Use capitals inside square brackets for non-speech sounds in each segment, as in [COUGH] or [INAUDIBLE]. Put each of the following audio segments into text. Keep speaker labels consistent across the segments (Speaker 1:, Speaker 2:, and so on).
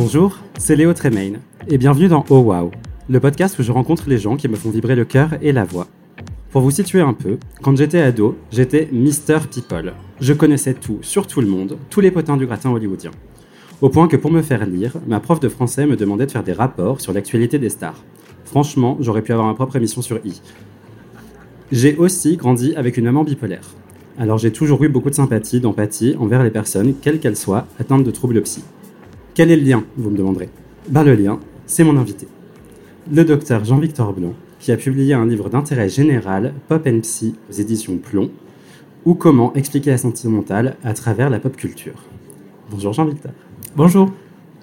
Speaker 1: Bonjour, c'est Léo Tremaine et bienvenue dans Oh Wow, le podcast où je rencontre les gens qui me font vibrer le cœur et la voix. Pour vous situer un peu, quand j'étais ado, j'étais Mr. People. Je connaissais tout, sur tout le monde, tous les potins du gratin hollywoodien. Au point que pour me faire lire, ma prof de français me demandait de faire des rapports sur l'actualité des stars. Franchement, j'aurais pu avoir ma propre émission sur I. J'ai aussi grandi avec une maman bipolaire. Alors j'ai toujours eu beaucoup de sympathie, d'empathie envers les personnes, quelles qu'elles soient, atteintes de troubles psy. Quel est le lien, vous me demanderez? Ben le lien, c'est mon invité. Le docteur Jean-Victor Blanc, qui a publié un livre d'intérêt général, Pop and Psy, aux éditions Plomb, ou Comment expliquer la santé mentale à travers la pop culture. Bonjour Jean-Victor.
Speaker 2: Bonjour,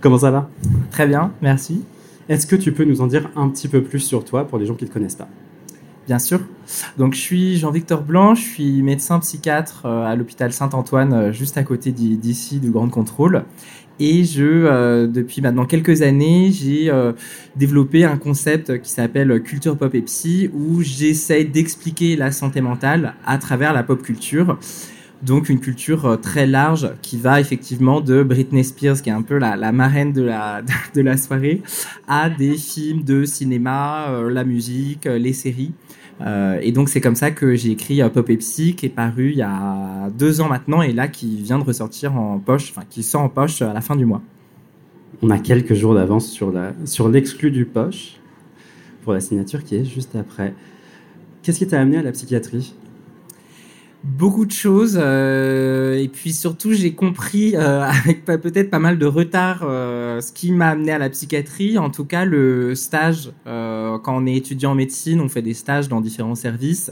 Speaker 1: Comment ça va?
Speaker 2: Très bien, merci.
Speaker 1: Est-ce que tu peux nous en dire un petit peu plus sur toi pour les gens qui ne te connaissent pas?
Speaker 2: Bien sûr. Donc je suis Jean-Victor Blanc, je suis médecin psychiatre euh, à l'hôpital Saint-Antoine, euh, juste à côté d'i- d'ici du Grand Contrôle. Et je, euh, depuis maintenant quelques années, j'ai euh, développé un concept qui s'appelle culture pop et psy, où j'essaie d'expliquer la santé mentale à travers la pop culture. Donc une culture euh, très large qui va effectivement de Britney Spears, qui est un peu la, la marraine de la, [LAUGHS] de la soirée, à des films de cinéma, euh, la musique, euh, les séries. Euh, et donc c'est comme ça que j'ai écrit Pop Psy, qui est paru il y a deux ans maintenant, et là qui vient de ressortir en poche, enfin qui sort en poche à la fin du mois.
Speaker 1: On a quelques jours d'avance sur la sur du poche pour la signature qui est juste après. Qu'est-ce qui t'a amené à la psychiatrie?
Speaker 2: Beaucoup de choses, euh, et puis surtout j'ai compris euh, [LAUGHS] avec peut-être pas mal de retard euh, ce qui m'a amené à la psychiatrie. En tout cas, le stage, euh, quand on est étudiant en médecine, on fait des stages dans différents services,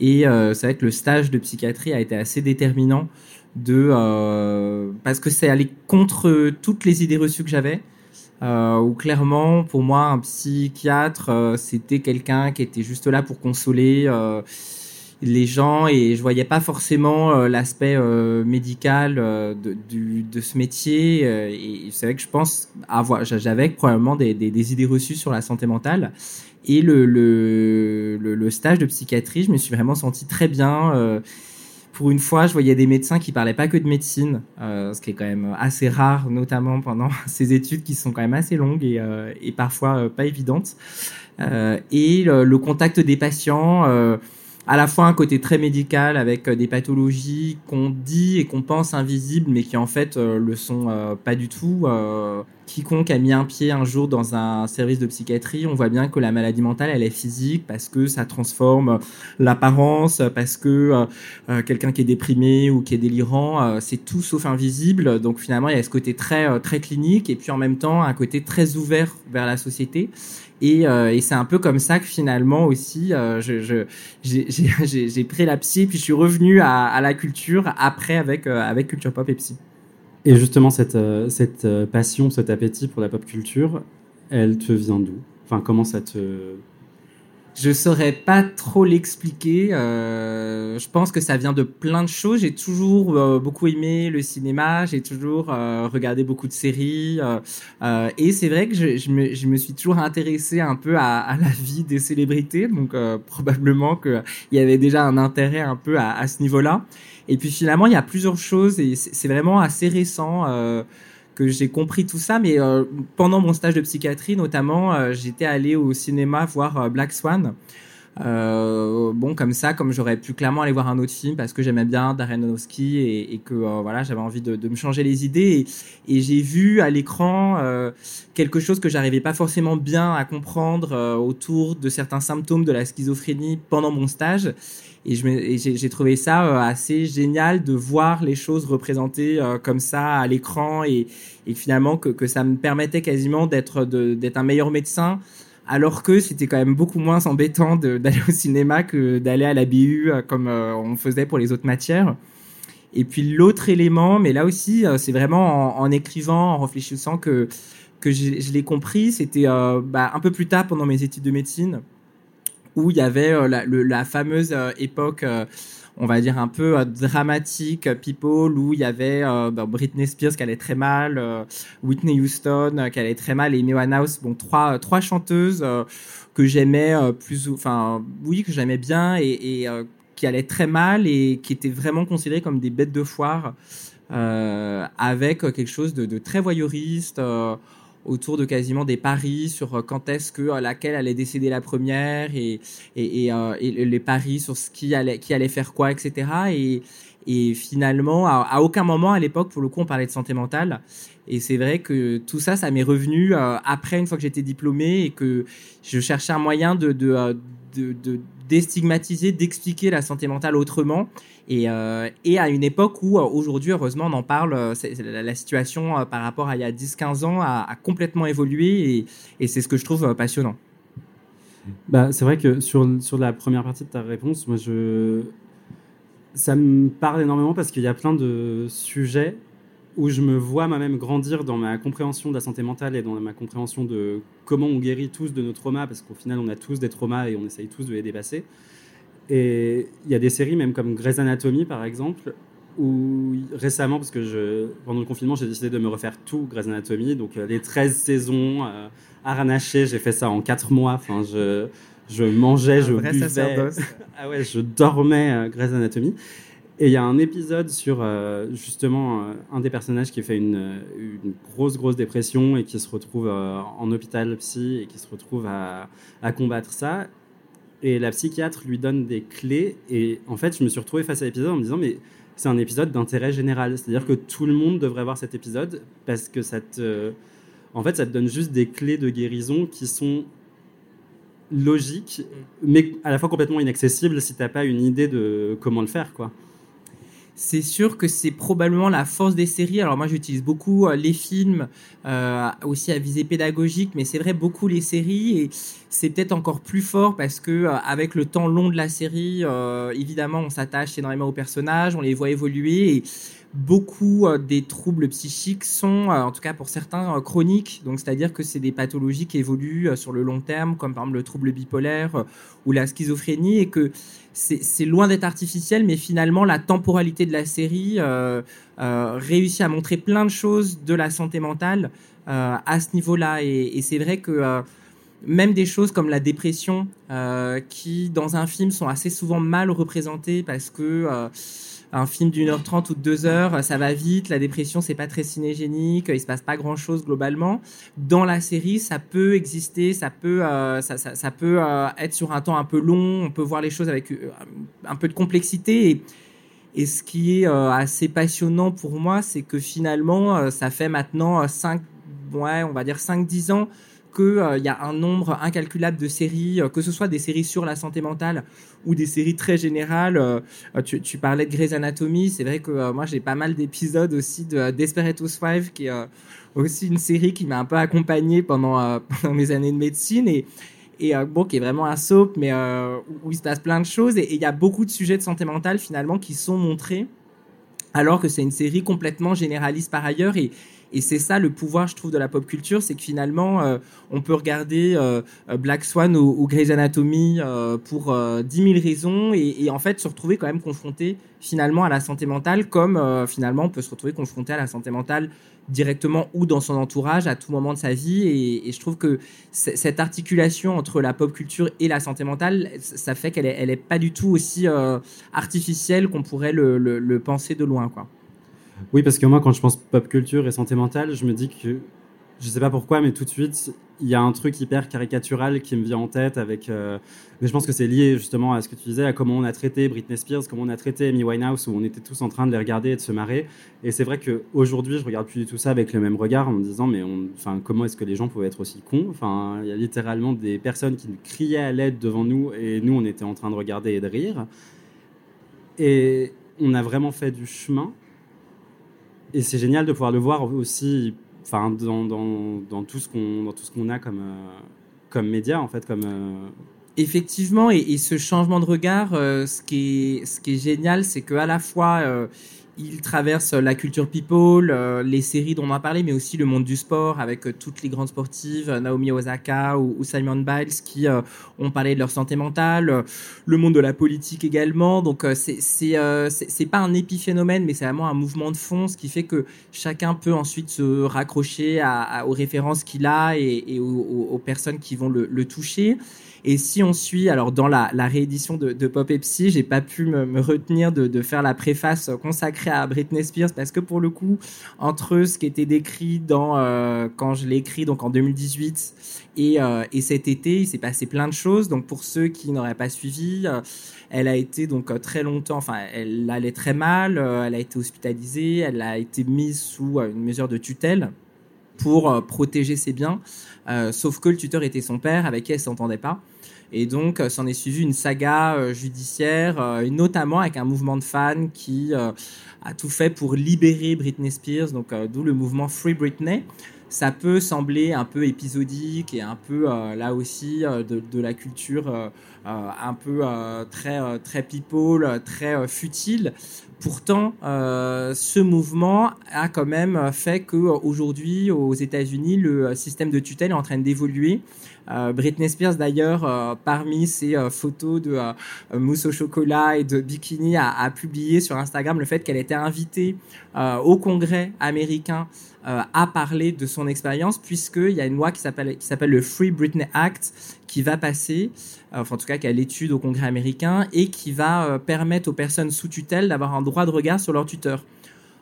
Speaker 2: et euh, c'est vrai que le stage de psychiatrie a été assez déterminant de euh, parce que c'est aller contre toutes les idées reçues que j'avais. Euh, où clairement, pour moi, un psychiatre, euh, c'était quelqu'un qui était juste là pour consoler euh, les gens et je voyais pas forcément euh, l'aspect euh, médical euh, de, du, de ce métier. euh, et c'est vrai que je pense avoir, j'avais probablement des, des, des idées reçues sur la santé mentale. Et le, le, le, le stage de psychiatrie, je me suis vraiment senti très bien. euh, pour une fois, je voyais des médecins qui parlaient pas que de médecine, euh, ce qui est quand même assez rare, notamment pendant [LAUGHS] ces études qui sont quand même assez longues et, et parfois pas évidentes. Et le, contact des patients, à la fois un côté très médical avec euh, des pathologies qu'on dit et qu'on pense invisibles, mais qui en fait euh, le sont euh, pas du tout. Quiconque a mis un pied un jour dans un service de psychiatrie, on voit bien que la maladie mentale, elle est physique parce que ça transforme l'apparence, parce que quelqu'un qui est déprimé ou qui est délirant, c'est tout sauf invisible. Donc finalement, il y a ce côté très très clinique et puis en même temps un côté très ouvert vers la société. Et, euh, et c'est un peu comme ça que finalement aussi, euh, [LAUGHS] j'ai, pris la psy, puis je suis revenu à, la culture après avec, euh, avec culture pop et psy.
Speaker 1: Et justement, cette, cette passion, cet appétit pour la pop culture, elle te vient d'où? Enfin, comment ça te...
Speaker 2: Je saurais pas trop l'expliquer. euh, je pense que ça vient de plein de choses. J'ai toujours euh, beaucoup aimé le cinéma. J'ai toujours euh, regardé beaucoup de séries. euh, euh, et c'est vrai que je, je, me, je me suis toujours intéressé un peu à, à la vie des célébrités. Donc euh, probablement qu'il y avait déjà un intérêt un peu à, à ce niveau-là. Et puis finalement, il y a plusieurs choses et c'est vraiment assez récent. Euh, que j'ai compris tout ça. Mais pendant mon stage de psychiatrie, notamment, j'étais allé au cinéma voir Black Swan. Euh, bon, comme ça, comme j'aurais pu clairement aller voir un autre film parce que j'aimais bien Darren Aronofsky et, que euh, voilà, j'avais envie de, me changer les idées. Et, j'ai vu à l'écran euh, quelque chose que j'arrivais pas forcément bien à comprendre euh, autour de certains symptômes de la schizophrénie pendant mon stage. Et j'ai trouvé ça assez génial de voir les choses représentées comme ça à l'écran et, finalement que, ça me permettait quasiment d'être un meilleur médecin alors que c'était quand même beaucoup moins embêtant d'aller au cinéma que d'aller à la BU euh, comme euh, on faisait pour les autres matières. Et puis l'autre élément, mais là aussi, euh, c'est vraiment en, écrivant, en réfléchissant que, que je, l'ai compris, c'était bah, un peu plus tard pendant mes études de médecine, où il y avait la, la, fameuse époque on va dire, un peu euh, dramatique, euh, people, où il y avait euh, bah, Britney Spears qui allait très mal, Whitney Houston qui allait très mal, et Amy Winehouse, bon, trois, trois chanteuses que j'aimais plus, enfin, oui, que j'aimais bien et, qui allaient très mal et qui étaient vraiment considérées comme des bêtes de foire, avec quelque chose de, de très voyeuriste autour de quasiment des paris sur euh, quand est-ce que euh, laquelle allait décéder la première et, euh, et, les paris sur ce qui allait, qui allait faire quoi, etc. Et, et finalement, à, aucun moment à l'époque, pour le coup, on parlait de santé mentale. Et c'est vrai que tout ça, ça m'est revenu après, une fois que j'étais diplômé et que je cherchais un moyen de déstigmatiser, d'expliquer la santé mentale autrement. Et, euh, et à une époque où, euh, aujourd'hui, heureusement, on en parle, euh, la, situation par rapport à il y a 10-15 ans a, complètement évolué et, et c'est ce que je trouve passionnant.
Speaker 1: Bah, c'est vrai que sur, sur la première partie de ta réponse, moi, je... ça me parle énormément parce qu'il y a plein de sujets où je me vois moi-même grandir dans ma compréhension de la santé mentale et dans ma compréhension de comment on guérit tous de nos traumas, parce qu'au final, on a tous des traumas et on essaye tous de les dépasser. Et il y a des séries, même comme Grey's Anatomy, par exemple, où récemment, parce que je, pendant le confinement, j'ai décidé de me refaire tout Grey's Anatomy, donc euh, les 13 saisons euh, j'ai fait ça en 4 mois. Enfin, je, je mangeais, je buvais. ah ouais, je dormais euh, Grey's Anatomy. Et il y a un épisode sur euh, justement un des personnages qui fait une, une, grosse, grosse dépression et qui se retrouve en hôpital psy et qui se retrouve à, à combattre ça. Et la psychiatre lui donne des clés. Et en fait, je me suis retrouvé face à l'épisode en me disant, mais c'est un épisode d'intérêt général. C'est-à-dire que tout le monde devrait voir cet épisode parce que ça te, en fait, ça te donne juste des clés de guérison qui sont logiques, mais à la fois complètement inaccessibles si tu n'as pas une idée de comment le faire, quoi
Speaker 2: c'est sûr que c'est probablement la force des séries. Alors moi j'utilise beaucoup euh, les films euh, aussi à visée pédagogique, mais c'est vrai beaucoup les séries et c'est peut-être encore plus fort parce que euh, avec le temps long de la série, évidemment on s'attache énormément aux personnages, on les voit évoluer et beaucoup euh, des troubles psychiques sont, euh, en tout cas pour certains, euh, chroniques. Donc, c'est-à-dire que c'est des pathologies qui évoluent sur le long terme, comme par exemple le trouble bipolaire ou la schizophrénie, et que c'est loin d'être artificiel, mais finalement, la temporalité de la série réussit à montrer plein de choses de la santé mentale à ce niveau-là. Et, et c'est vrai que même des choses comme la dépression, qui dans un film sont assez souvent mal représentées parce que un film d'une heure trente ou de deux heures, ça va vite, la dépression c'est pas très cinégénique, il se passe pas grand chose globalement. Dans la série, ça peut exister, ça peut, euh, ça, peut euh, être sur un temps un peu long, on peut voir les choses avec euh, un peu de complexité. Et, ce qui est assez passionnant pour moi, c'est que finalement, ça fait maintenant 5, ouais, on va dire 5-10 ans qu'il euh, y a un nombre incalculable de séries, euh, que ce soit des séries sur la santé mentale ou des séries très générales. Euh, tu, parlais de Grey's Anatomy, c'est vrai que moi j'ai pas mal d'épisodes aussi de Desperate Housewives, qui est aussi une série qui m'a un peu accompagné pendant, [LAUGHS] mes années de médecine et bon, qui est vraiment un soap, mais où, il se passe plein de choses. Et il y a beaucoup de sujets de santé mentale finalement qui sont montrés, alors que c'est une série complètement généraliste par ailleurs. Et, et c'est ça le pouvoir, je trouve, de la pop culture, c'est que finalement, euh, on peut regarder euh, Black Swan ou, ou Grey's Anatomy euh, pour dix mille raisons et, en fait se retrouver quand même confronté finalement à la santé mentale, comme finalement on peut se retrouver confronté à la santé mentale directement ou dans son entourage à tout moment de sa vie. Et, je trouve que cette articulation entre la pop culture et la santé mentale, ça fait qu'elle est, elle est pas du tout aussi artificielle qu'on pourrait le, le, le penser de loin, quoi.
Speaker 1: Oui, parce que moi, quand je pense pop culture et santé mentale, je me dis que je sais pas pourquoi, mais tout de suite, il y a un truc hyper caricatural qui me vient en tête avec. Euh, mais je pense que c'est lié justement à ce que tu disais, à comment on a traité Britney Spears, comment on a traité Amy Winehouse, où on était tous en train de les regarder et de se marrer. Et c'est vrai qu'aujourd'hui, je regarde plus du tout ça avec le même regard en me disant, mais comment est-ce que les gens pouvaient être aussi cons? Enfin, il y a littéralement des personnes qui criaient à l'aide devant nous et nous, on était en train de regarder et de rire. Et on a vraiment fait du chemin. Et c'est génial de pouvoir le voir aussi enfin dans, dans, dans, tout ce qu'on dans tout ce qu'on a comme euh, comme média en fait comme euh,
Speaker 2: effectivement et, ce changement de regard euh, ce qui est ce qui est génial c'est que à la fois il traverse la culture people, euh, les séries dont on a parlé, mais aussi le monde du sport avec euh, toutes les grandes sportives, euh, Naomi Osaka ou, Simon Biles, qui ont parlé de leur santé mentale, le monde de la politique également. Donc c'est c'est pas un épiphénomène, mais c'est vraiment un mouvement de fond, ce qui fait que chacun peut ensuite se raccrocher aux références qu'il a et, aux, personnes qui vont le toucher. Et si on suit, alors dans la, réédition de, Pop et Psy, j'ai pas pu me, retenir de, faire la préface consacrée à Britney Spears parce que pour le coup, entre ce qui était décrit dans euh, quand je l'ai écrit donc en 2018 et, euh, et cet été, il s'est passé plein de choses. Donc pour ceux qui n'auraient pas suivi, euh, elle a été donc très longtemps, enfin elle allait très mal, elle a été hospitalisée, elle a été mise sous une mesure de tutelle pour protéger ses biens. Euh, sauf que le tuteur était son père, avec qui elle s'entendait pas. Et donc, euh, s'en est suivi une saga euh, judiciaire, notamment avec un mouvement de fans qui a tout fait pour libérer Britney Spears, donc d'où le mouvement Free Britney. Ça peut sembler un peu épisodique et un peu là aussi de, la culture un peu très très people, très futile. Pourtant, euh, ce mouvement a quand même fait qu'aujourd'hui, aux États-Unis, le système de tutelle est en train d'évoluer. Euh, Britney Spears, d'ailleurs, euh, parmi ses photos de mousse au chocolat et de bikini, a, publié sur Instagram le fait qu'elle était invitée au Congrès américain à parler de son expérience, puisqu'il y a une loi qui s'appelle le Free Britney Act qui va passer euh, enfin en tout cas qui a l'étude au Congrès américain, et qui va euh, permettre aux personnes sous tutelle d'avoir un droit de regard sur leur tuteur.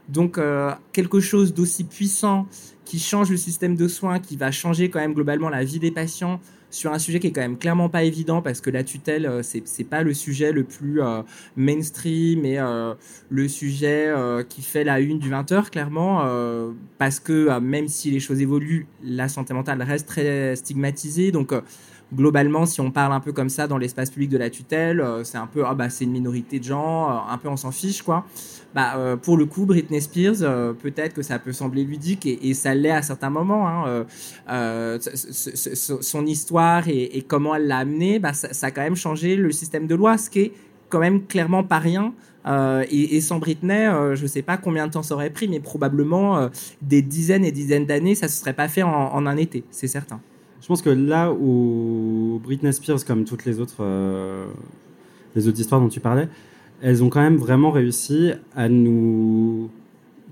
Speaker 2: Donc euh, quelque chose d'aussi puissant qui change le système de soins, qui va changer quand même globalement la vie des patients sur un sujet qui est quand même clairement pas évident parce que la tutelle c'est c'est pas le sujet le plus mainstream et le sujet qui fait la une du 20h clairement parce que même si les choses évoluent la santé mentale reste très stigmatisée. Donc globalement, si on parle un peu comme ça dans l'espace public de la tutelle, euh, c'est un peu, ah bah c'est une minorité de gens, euh, un peu on s'en fiche quoi. Bah, euh, pour le coup, Britney Spears, peut-être que ça peut sembler ludique et, ça l'est à certains moments. Hein, son histoire et, comment elle l'a amené, bah, ça, a quand même changé le système de loi, ce qui est quand même clairement pas rien. et, sans Britney, je ne sais pas combien de temps ça aurait pris, mais probablement des dizaines et dizaines d'années, ça ne se serait pas fait en un été, c'est certain.
Speaker 1: Je pense que là où Britney Spears, comme toutes les autres, euh, les autres histoires dont tu parlais, elles ont quand même vraiment réussi à nous,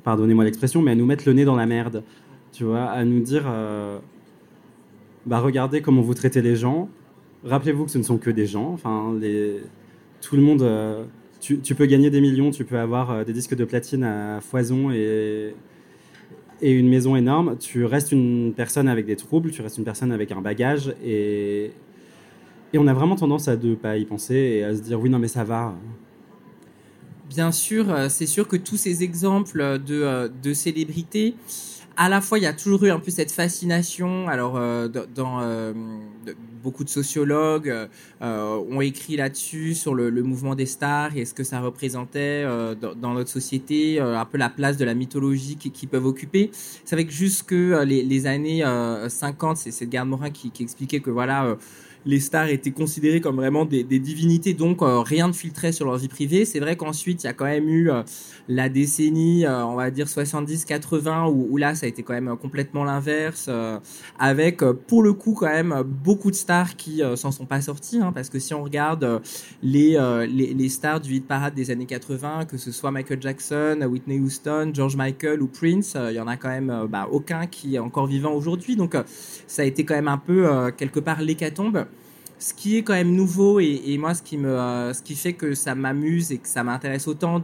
Speaker 1: pardonnez-moi l'expression, mais à nous mettre le nez dans la merde, tu vois, à nous dire, euh, bah regardez comment vous traitez les gens. Rappelez-vous que ce ne sont que des gens. Enfin, tout le monde. Euh, tu, tu, peux gagner des millions, tu peux avoir des disques de platine à foison et et une maison énorme, tu restes une personne avec des troubles, tu restes une personne avec un bagage et, et on a vraiment tendance à ne pas y penser et à se dire oui non mais ça va.
Speaker 2: Bien sûr, euh, c'est sûr que tous ces exemples de, euh, de célébrités, à la fois, il y a toujours eu un peu cette fascination. Alors, euh, dans, euh, beaucoup de sociologues euh, ont écrit là-dessus sur le, mouvement des stars et ce que ça représentait dans, notre société, un peu la place de la mythologie qu'ils peuvent occuper. C'est vrai que jusque les, les années 50, c'est Edgar Morin qui, qui, expliquait que voilà les stars étaient considérées comme vraiment des, divinités, donc euh, rien ne filtrait sur leur vie privée. C'est vrai qu'ensuite, il y a quand même eu euh, la décennie, euh, on va dire 70-80, où, là, ça a été quand même complètement l'inverse, avec pour le coup quand même beaucoup de stars qui s'en sont pas sortis, hein, parce que si on regarde les, les, stars du hit parade des années 80, que ce soit Michael Jackson, Whitney Houston, George Michael ou Prince, il y en a quand même bah, aucun qui est encore vivant aujourd'hui, donc ça a été quand même un peu quelque part l'hécatombe. Ce qui est quand même nouveau et, moi ce qui me ce qui fait que ça m'amuse et que ça m'intéresse autant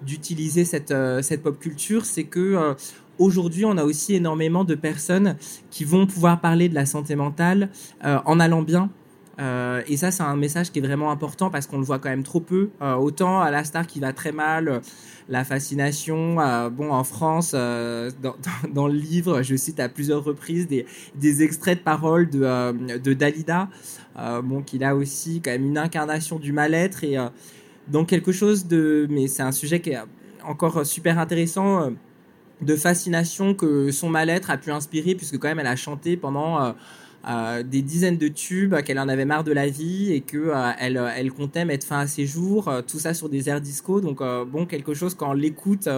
Speaker 2: d'utiliser cette cette pop culture c'est que Aujourd'hui, on a aussi énormément de personnes qui vont pouvoir parler de la santé mentale en allant bien, euh, et ça, c'est un message qui est vraiment important parce qu'on le voit quand même trop peu. Euh, autant à la star qui va très mal, la fascination. Euh, bon, en France, [LAUGHS] dans, le livre, je cite à plusieurs reprises des, des extraits de paroles de, de Dalida, bon, qui a aussi quand même une incarnation du mal-être et donc quelque chose de. Mais c'est un sujet qui est encore super intéressant de fascination que son mal-être a pu inspirer puisque quand même elle a chanté pendant euh, des dizaines de tubes, qu'elle en avait marre de la vie et que euh, elle, elle, comptait mettre fin à ses jours, euh, tout ça sur des airs disco. Donc bon, quelque chose quand on l'écoute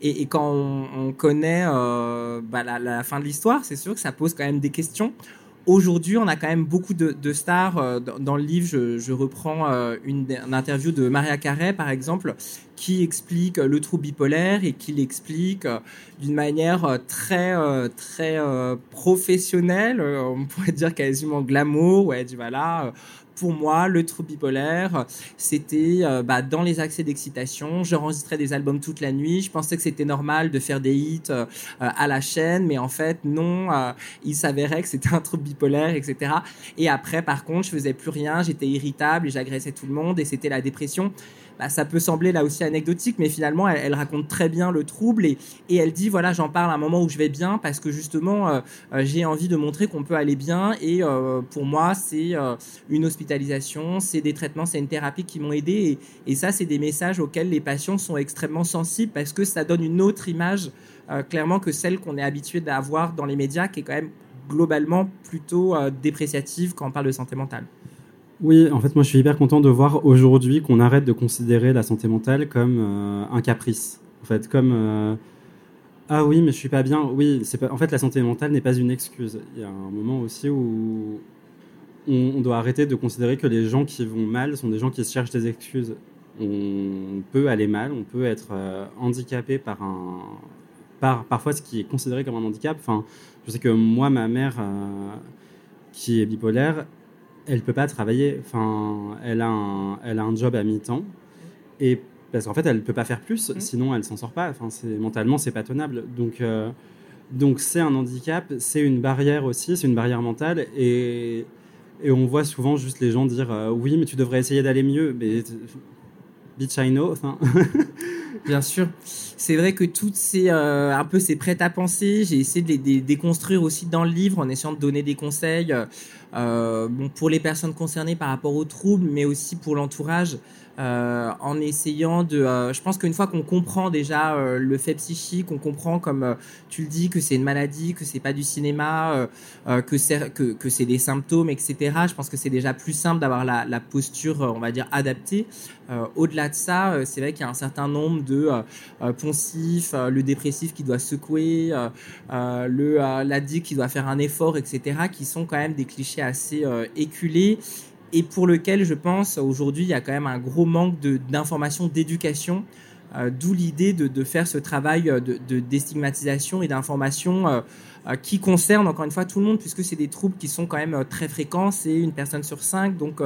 Speaker 2: et, et, quand on, connaît bah, la, la, fin de l'histoire, c'est sûr que ça pose quand même des questions. Aujourd'hui, on a quand même beaucoup de, stars. Euh, dans, le livre, je, reprends euh, une, interview de Maria Carey, par exemple, qui explique le trouble bipolaire et qui l'explique euh, d'une manière très très professionnelle. On pourrait dire quasiment glamour. Ouais, dit voilà, pour moi, le trouble bipolaire, c'était euh, bah, dans les accès d'excitation. J'enregistrais des albums toute la nuit. Je pensais que c'était normal de faire des hits euh, à la chaîne, mais en fait, non. Euh, il s'avérait que c'était un trouble bipolaire, etc. Et après, par contre, je faisais plus rien. J'étais irritable et j'agressais tout le monde et c'était la dépression. Bah, ça peut sembler là aussi anecdotique, mais finalement, elle, raconte très bien le trouble et, elle dit voilà, j'en parle à un moment où je vais bien parce que justement, euh, euh, j'ai envie de montrer qu'on peut aller bien et euh, pour moi, c'est une hospitalisation, c'est des traitements, c'est une thérapie qui m'ont aidé et, et ça, c'est des messages auxquels les patients sont extrêmement sensibles parce que ça donne une autre image clairement que celle qu'on est habitué d'avoir dans les médias, qui est quand même globalement plutôt dépréciative quand on parle de santé mentale.
Speaker 1: Oui, en fait, moi, je suis hyper content de voir aujourd'hui qu'on arrête de considérer la santé mentale comme euh, un caprice. En fait, comme euh, ah oui, mais je suis pas bien. Oui, c'est pas. En fait, la santé mentale n'est pas une excuse. Il y a un moment aussi où on, doit arrêter de considérer que les gens qui vont mal sont des gens qui se cherchent des excuses. On peut aller mal, on peut être euh, handicapé par un par parfois ce qui est considéré comme un handicap. Enfin, je sais que moi, ma mère qui est bipolaire, elle peut pas travailler. Enfin, elle a un, elle a un job à mi-temps et parce qu'en fait, elle peut pas faire plus, mm. sinon elle s'en sort pas. Enfin, c'est mentalement, c'est pas tenable. Donc, euh, donc c'est un handicap, c'est une barrière aussi, c'est une barrière mentale et et on voit souvent juste les gens dire euh, oui, mais tu devrais essayer d'aller mieux. Mais bitch, I know. Enfin. [LAUGHS]
Speaker 2: Bien sûr. C'est vrai que toutes ces euh, un peu ces prêts à penser, j'ai essayé de les déconstruire aussi dans le livre en essayant de donner des conseils bon, pour les personnes concernées par rapport aux troubles, mais aussi pour l'entourage. Euh, en essayant de. Euh, je pense qu'une fois qu'on comprend déjà euh, le fait psychique, on comprend comme tu le dis que c'est une maladie, que c'est pas du cinéma, que c'est que, que c'est des symptômes, etc. Je pense que c'est déjà plus simple d'avoir la, la, posture, on va dire adaptée. Au-delà de ça, c'est vrai qu'il y a un certain nombre de poncifs, le dépressif qui doit secouer, le l'addict qui doit faire un effort, etc. qui sont quand même des clichés assez éculés et pour lequel je pense aujourd'hui il y a quand même un gros manque d'information, d'éducation, euh, d'où l'idée de, de, faire ce travail euh, de, de et d'information euh, qui concerne encore une fois tout le monde puisque c'est des troubles qui sont quand même très fréquents, c'est une personne sur cinq, donc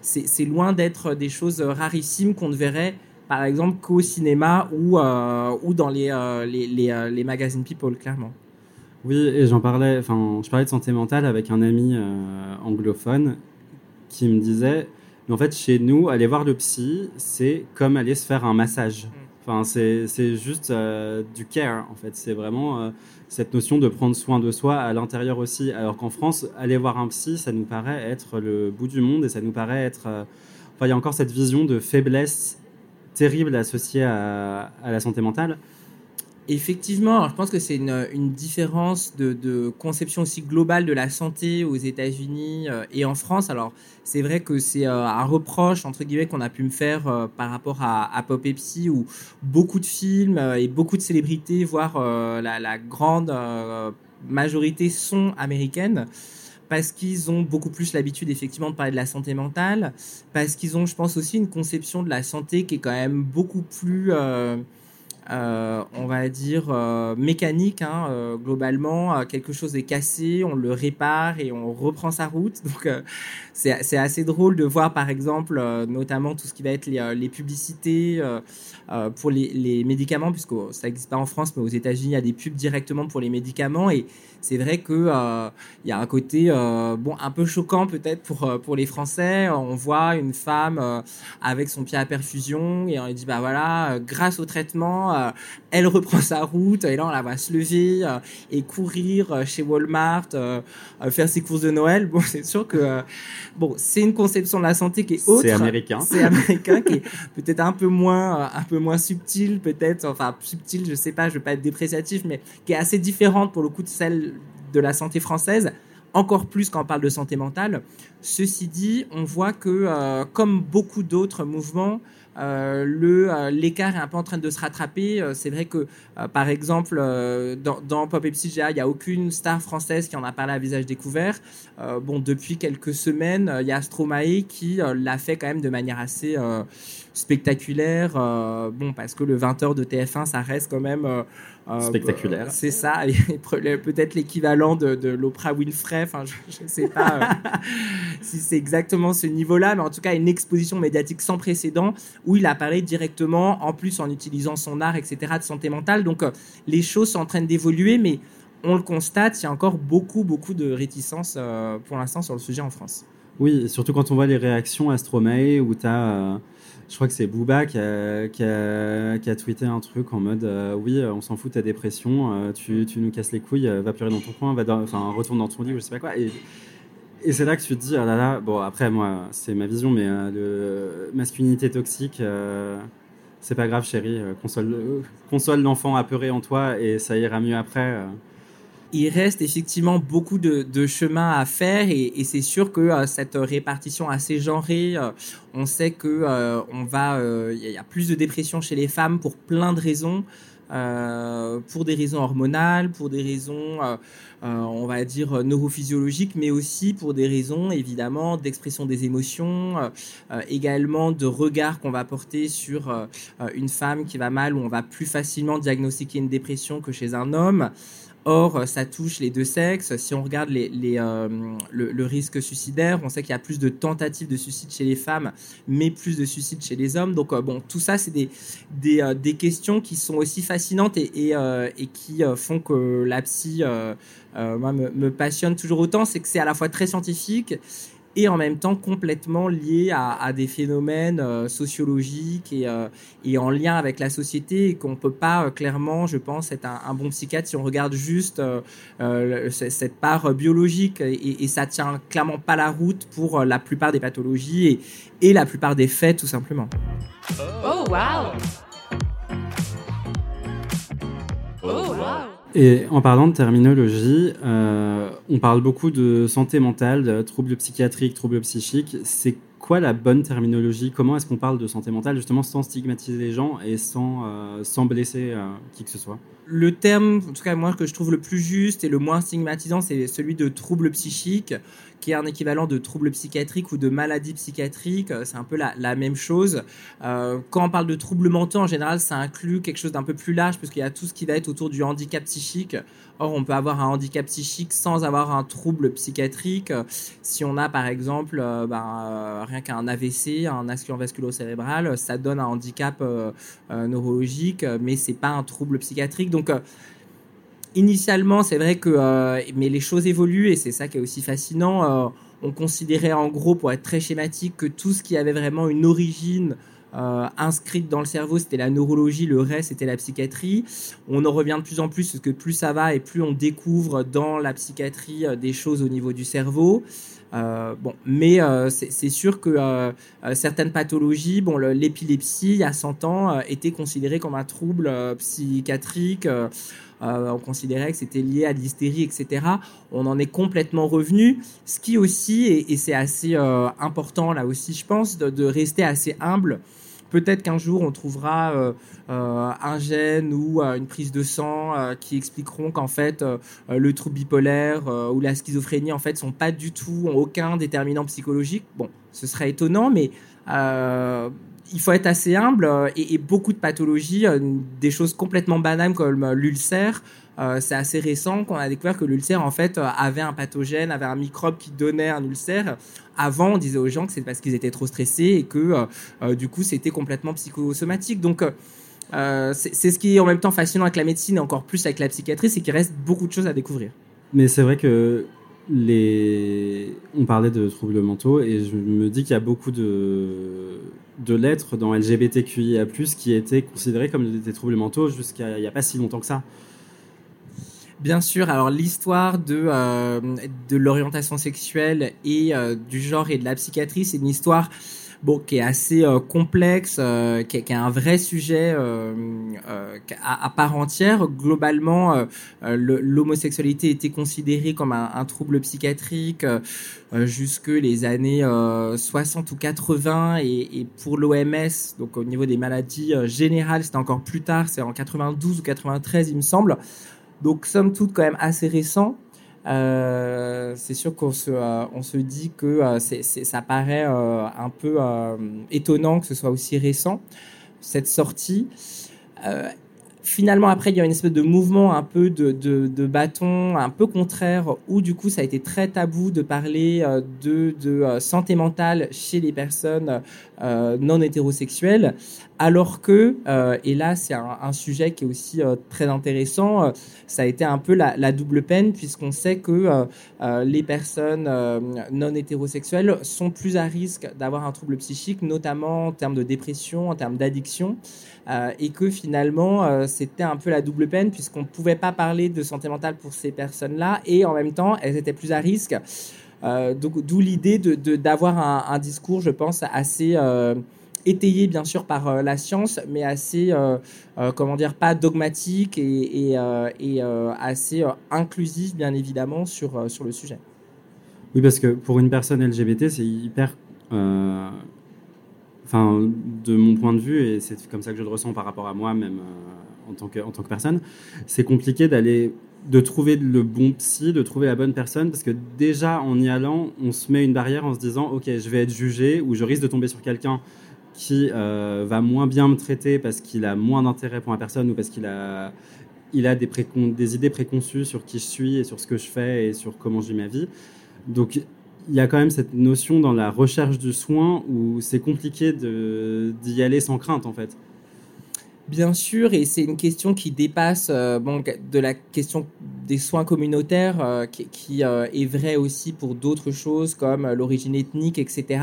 Speaker 2: c'est loin d'être des choses rarissimes qu'on ne verrait par exemple qu'au cinéma ou, ou dans les, les, les magazines People, clairement.
Speaker 1: Oui, et j'en parlais, enfin, je parlais de santé mentale avec un ami anglophone qui me disait, mais en fait, chez nous, aller voir le psy, c'est comme aller se faire un massage. Mm. Enfin, c'est juste euh, du care, en fait. C'est vraiment euh, cette notion de prendre soin de soi à l'intérieur aussi. Alors qu'en France, aller voir un psy, ça nous paraît être le bout du monde et ça nous paraît être. Euh, enfin, il y a encore cette vision de faiblesse terrible associée à, à la santé mentale.
Speaker 2: Effectivement, je pense que c'est une, différence de, conception aussi globale de la santé aux États-Unis euh, et en France. Alors, c'est vrai que c'est euh, un reproche, entre guillemets, qu'on a pu me faire euh, par rapport à, à Pop et Psy, où beaucoup de films et beaucoup de célébrités, voire la, grande majorité, sont américaines parce qu'ils ont beaucoup plus l'habitude effectivement de parler de la santé mentale, parce qu'ils ont, je pense, aussi une conception de la santé qui est quand même beaucoup plus euh, on va dire, euh, mécanique. Hein, euh, globalement, quelque chose est cassé, on le répare et on reprend sa route. [LAUGHS] Donc, c'est assez drôle de voir, par exemple, notamment tout ce qui va être les, publicités pour les, médicaments, puisque ça n'existe pas en France, mais aux États-Unis, il y a des pubs directement pour les médicaments. Et c'est vrai euh, il y a un côté bon un peu choquant peut-être pour pour les Français. On voit une femme avec son pied à perfusion et on lui dit bah voilà, grâce au traitement, elle reprend sa route et là on la voit se lever et courir chez Walmart, faire ses courses de Noël. Bon, c'est sûr que bon, c'est une conception de la santé qui est autre.
Speaker 1: C'est américain.
Speaker 2: C'est américain qui est peut-être un peu moins un peu moins subtil peut-être enfin subtil, je sais pas, je veux pas être dépréciatif mais qui est assez différente pour le coup de celle de la santé française, encore plus quand on parle de santé mentale. Ceci dit, on voit que, euh, comme beaucoup d'autres mouvements, euh, le euh, l'écart est un peu en train de se rattraper. c'est vrai que, par exemple, dans, Pop et Psygia, il n'y a aucune star française qui en a parlé à visage découvert. bon, depuis quelques semaines, il y a Stromae qui l'a fait quand même de manière assez spectaculaire. bon, parce que le 20h de TF1, ça reste quand même
Speaker 1: euh, Spectaculaire.
Speaker 2: c'est ça, peut-être l'équivalent de, l'Oprah Winfrey, enfin je ne sais pas euh, [LAUGHS] si c'est exactement ce niveau-là, mais en tout cas une exposition médiatique sans précédent où il a parlé directement, en plus en utilisant son art, etc., de santé mentale. Donc euh, les choses sont en train d'évoluer, mais on le constate, il y a encore beaucoup, beaucoup de réticences pour l'instant sur le sujet en France.
Speaker 1: Oui, surtout quand on voit les réactions à Stromae où tu as je crois que c'est Booba qui a, tweeté un truc en mode euh, Oui, on s'en fout de ta dépression, euh, tu, tu, nous casses les couilles, va pleurer dans ton coin, va retourne dans ton lit, je sais pas quoi. Et, et c'est là que tu te dis Ah là là, bon, après, moi, c'est ma vision, mais euh, le masculinité toxique, c'est pas grave, chérie, console, console l'enfant apeuré en toi et ça ira mieux après
Speaker 2: il reste effectivement beaucoup de, chemin à faire et, et c'est sûr que euh, cette répartition assez genrée, euh, on sait que euh, on va, il y a plus de dépression chez les femmes pour plein de raisons. pour des raisons hormonales, pour des raisons, on va dire, neurophysiologiques, mais aussi pour des raisons, évidemment, d'expression des émotions, également de regard qu'on va porter sur une femme qui va mal, où on va plus facilement diagnostiquer une dépression que chez un homme. Or, ça touche les deux sexes. Si on regarde les, euh, le, risque suicidaire, on sait qu'il y a plus de tentatives de suicide chez les femmes, mais plus de suicides chez les hommes. Donc, euh, bon, tout ça, c'est des, euh, questions qui sont aussi fascinantes et, et, qui font que la psy, moi, me, me passionne toujours autant. C'est que c'est à la fois très scientifique et en même temps complètement lié à, des phénomènes euh, sociologiques et, euh, et, en lien avec la société et qu'on ne peut pas euh, clairement, je pense, être un, bon psychiatre si on regarde juste cette part biologique et, et, ça tient clairement pas la route pour la plupart des pathologies et, et la plupart des faits tout simplement.
Speaker 1: Oh wow! Et en parlant de terminologie, euh, on parle beaucoup de santé mentale, de troubles psychiatriques, troubles psychiques. C'est quoi la bonne terminologie? Comment est-ce qu'on parle de santé mentale justement sans stigmatiser les gens et sans, euh, sans blesser euh, qui que ce soit?
Speaker 2: Le terme, en tout cas moi que je trouve le plus juste et le moins stigmatisant, c'est celui de trouble psychique qui est un équivalent de trouble psychiatrique ou de maladie psychiatrique. C'est un peu la, même chose. Euh, quand on parle de troubles mentaux, en général, ça inclut quelque chose d'un peu plus large, puisqu'il y a tout ce qui va être autour du handicap psychique. Or, on peut avoir un handicap psychique sans avoir un trouble psychiatrique. Si on a, par exemple, euh, ben, euh, rien qu'un AVC, un accident vasculo-cérébral, ça donne un handicap neurologique, mais c'est pas un trouble psychiatrique. Donc, initialement, c'est vrai que, euh, mais les choses évoluent et c'est ça qui est aussi fascinant. Euh, on considérait en gros, pour être très schématique, que tout ce qui avait vraiment une origine euh, inscrite dans le cerveau, c'était la neurologie, le reste, c'était la psychiatrie. On en revient de plus en plus parce que plus ça va et plus on découvre dans la psychiatrie des choses au niveau du cerveau. Bon, mais c'est sûr que certaines pathologies, bon, l'épilepsie, il y a 100 ans, était considérée comme un trouble psychiatrique. Euh, on considérait que c'était lié à l'hystérie, etc. On en est complètement revenu, ce qui aussi, et, c'est assez euh, important là aussi, je pense, de, rester assez humble. Peut-être qu'un jour on trouvera euh, un gène ou une prise de sang qui expliqueront qu'en fait le trouble bipolaire ou la schizophrénie en fait sont pas du tout ont aucun déterminant psychologique. Bon, ce serait étonnant, mais il faut être assez humble et, et beaucoup de pathologies, des choses complètement banales comme l'ulcère, euh, c'est assez récent qu'on a découvert que l'ulcère en fait euh, avait un pathogène, avait un microbe qui donnait un ulcère. Avant, on disait aux gens que c'est parce qu'ils étaient trop stressés et que euh, du coup c'était complètement psychosomatique. Donc c'est ce qui est en même temps fascinant avec la médecine et encore plus avec la psychiatrie, c'est qu'il reste beaucoup de choses à découvrir.
Speaker 1: Mais c'est vrai que les... on parlait de troubles mentaux et je me dis qu'il y a beaucoup de, de lettres dans LGBTQIA+, qui étaient considérées comme des troubles mentaux jusqu'à il n'y a pas si longtemps que ça.
Speaker 2: Bien sûr, alors l'histoire de, euh, de l'orientation sexuelle et euh, du genre et de la psychiatrie, c'est une histoire bon, qui est assez euh, complexe, euh, qui, qui, est un vrai sujet euh, à, à, part entière. Globalement, l'homosexualité était considérée comme un, un trouble psychiatrique jusque les années 60 ou 80 et, et pour l'OMS, donc au niveau des maladies générales, c'était encore plus tard, c'est en 92 ou 93 il me semble. Donc somme toute quand même assez récent. Euh, c'est sûr qu'on se, euh, dit que euh, ça paraît un peu étonnant que ce soit aussi récent, cette sortie finalement, après, il y a une espèce de mouvement un peu de, de, bâton, un peu contraire, où du coup, ça a été très tabou de parler de, santé mentale chez les personnes non hétérosexuelles, alors que, et là, c'est un, sujet qui est aussi très intéressant, ça a été un peu la, double peine, puisqu'on sait que les personnes non hétérosexuelles sont plus à risque d'avoir un trouble psychique, notamment en termes de dépression, en termes d'addiction. Euh, et que finalement euh, c'était un peu la double peine puisqu'on ne pouvait pas parler de santé mentale pour ces personnes-là et en même temps elles étaient plus à risque. Euh, d'où l'idée d'avoir de, un, un, discours, je pense, assez étayé bien sûr par la science, mais assez, comment dire, pas dogmatique et, assez inclusif bien évidemment sur, sur le sujet.
Speaker 1: Oui, parce que pour une personne LGBT, c'est hyper enfin, de mon point de vue, et c'est comme ça que je le ressens par rapport à moi, même euh, en, tant en tant que personne, c'est compliqué d'aller de trouver le bon psy, de trouver la bonne personne, parce que déjà en y allant, on se met une barrière en se disant, ok, je vais être jugé, ou je risque de tomber sur quelqu'un qui euh, va moins bien me traiter parce qu'il a moins d'intérêt pour la personne ou parce qu'il a, il a des, des idées préconçues sur qui je suis et sur ce que je fais et sur comment je ma vie. Donc il y a quand même cette notion dans la recherche du soin où c'est compliqué d'y aller sans crainte en fait.
Speaker 2: Bien sûr, et c'est une question qui dépasse euh, bon, de la question des soins communautaires, euh, qui, euh, est vrai aussi pour d'autres choses comme l'origine ethnique, etc.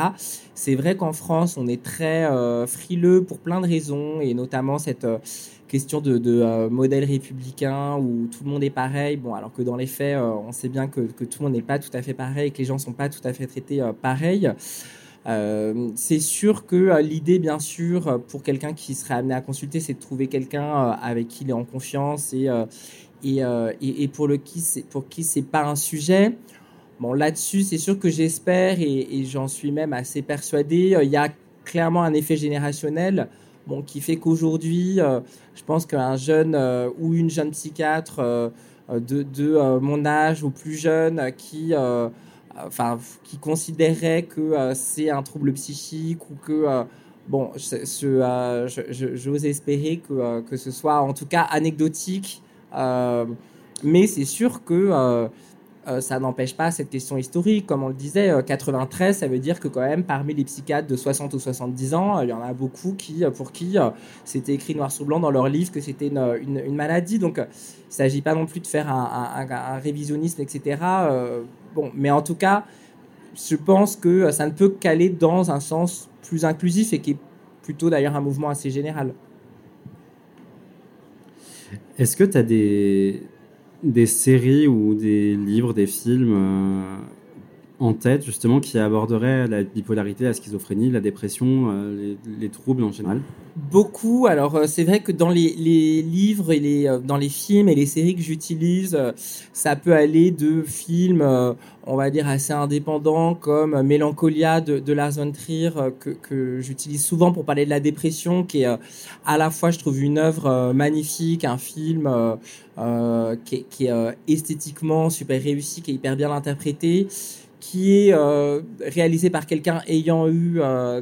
Speaker 2: C'est vrai qu'en France, on est très frileux pour plein de raisons, et notamment cette question de, modèle républicain où tout le monde est pareil. Bon, alors que dans les faits, on sait bien que, que tout le monde n'est pas tout à fait pareil et que les gens sont pas tout à fait traités euh, c'est sûr que l'idée, bien sûr, pour quelqu'un qui serait amené à consulter, c'est de trouver quelqu'un avec qui il est en confiance et, et, et, pour, le qui pour qui c'est pas un sujet. Bon, là-dessus, c'est sûr que j'espère et, j'en suis même assez persuadé. Il y a clairement un effet générationnel bon, qui fait qu'aujourd'hui, euh, je pense qu'un jeune euh, ou une jeune psychiatre euh, de, de mon âge ou plus jeune qui enfin, qui considérait que c'est un trouble psychique ou que bon, j'ose espérer que, que ce soit en tout cas anecdotique, mais c'est sûr que euh, ça n'empêche pas cette question historique. Comme on le disait, 93, euh, ça veut dire que quand même, parmi les psychiatres de 60 ou 70 ans, euh, il y en a beaucoup qui, pour qui c'était écrit noir sur blanc dans leur livre que c'était une, maladie. Donc, il ne s'agit pas non plus de faire un, un, révisionnisme, etc. bon, mais en tout cas, je pense que ça ne peut qu'aller dans un sens plus inclusif et qui est plutôt d'ailleurs un mouvement assez général.
Speaker 1: Est-ce que tu as des, des séries ou des livres, des films euh, en tête justement qui aborderaient la bipolarité, la schizophrénie, la dépression, euh, les, troubles en général
Speaker 2: Beaucoup. Alors euh, c'est vrai que dans les, livres et les dans les films et les séries que j'utilise, ça peut aller de films, on va dire assez indépendants comme Mélancolia de, de Lars von Trier que, que j'utilise souvent pour parler de la dépression, qui est à la fois je trouve une œuvre magnifique, un film qui est, qui est esthétiquement super réussi, qui est hyper bien interprété qui est euh, réalisé par quelqu'un ayant eu euh,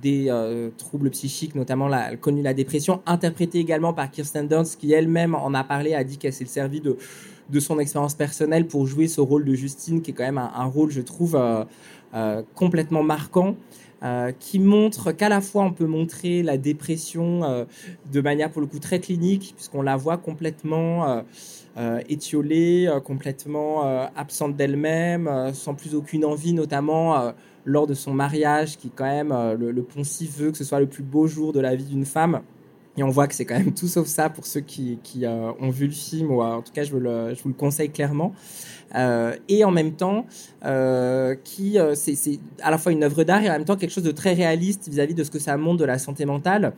Speaker 2: des troubles psychiques, notamment la, connu la dépression, interprétée également par Kirsten Dunst, qui elle-même en a parlé, a dit qu'elle s'est servie de, de son expérience personnelle pour jouer ce rôle de Justine, qui est quand même un, rôle, je trouve, complètement marquant. qui montre qu'à la fois on peut montrer la dépression de manière pour le coup très clinique, puisqu'on la voit complètement euh, étiolée, euh, complètement euh, absente d'elle-même, sans plus aucune envie, notamment lors de son mariage, qui quand même, le, poncif veut que ce soit le plus beau jour de la vie d'une femme. Et on voit que c'est quand même tout sauf ça pour ceux qui, ont vu le film, ou en tout cas, je, vous le conseille clairement. et en même temps, qui c'est à la fois une œuvre d'art et en même temps quelque chose de très réaliste vis-à-vis -vis de ce que ça montre de la santé mentale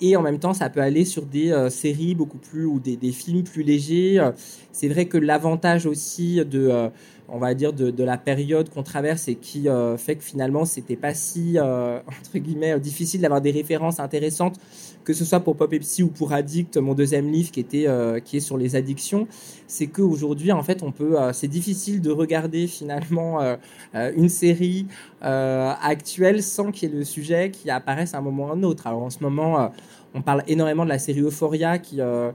Speaker 2: et en même temps ça peut aller sur des euh, séries beaucoup plus ou des, des films plus légers. Euh, c'est vrai que l'avantage aussi de euh, on va dire de, la période qu'on traverse et qui fait que finalement c'était pas si entre guillemets difficile d'avoir des références intéressantes que ce soit pour Pop ou pour Addict, mon deuxième livre qui était qui est sur les addictions, c'est qu'aujourd'hui en fait on peut c'est difficile de regarder finalement une série actuelle sans qu'il y ait le sujet qui apparaisse à un moment ou à un autre. Alors en ce moment on parle énormément de la série Euphoria qui euh,